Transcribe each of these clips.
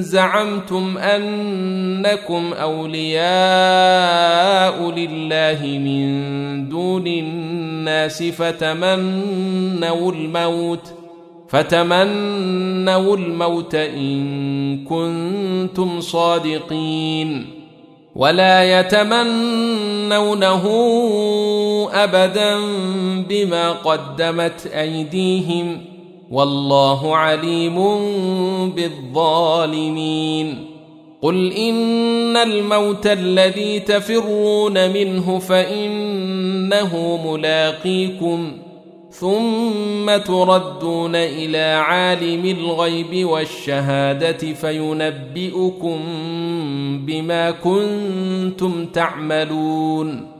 زعمتم أنكم أولياء لله من دون الناس فتمنوا الموت فتمنوا الموت إن كنتم صادقين. ولا يتمنونه ابدا بما قدمت أيديهم. والله عليم بالظالمين. قل إن الموت الذي تفرون منه فإنه ملاقيكم ثم تردون إلى عالم الغيب والشهادة فينبئكم بما كنتم تعملون.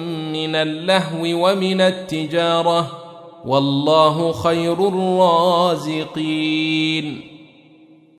من اللهو ومن التجارة والله خير الرازقين.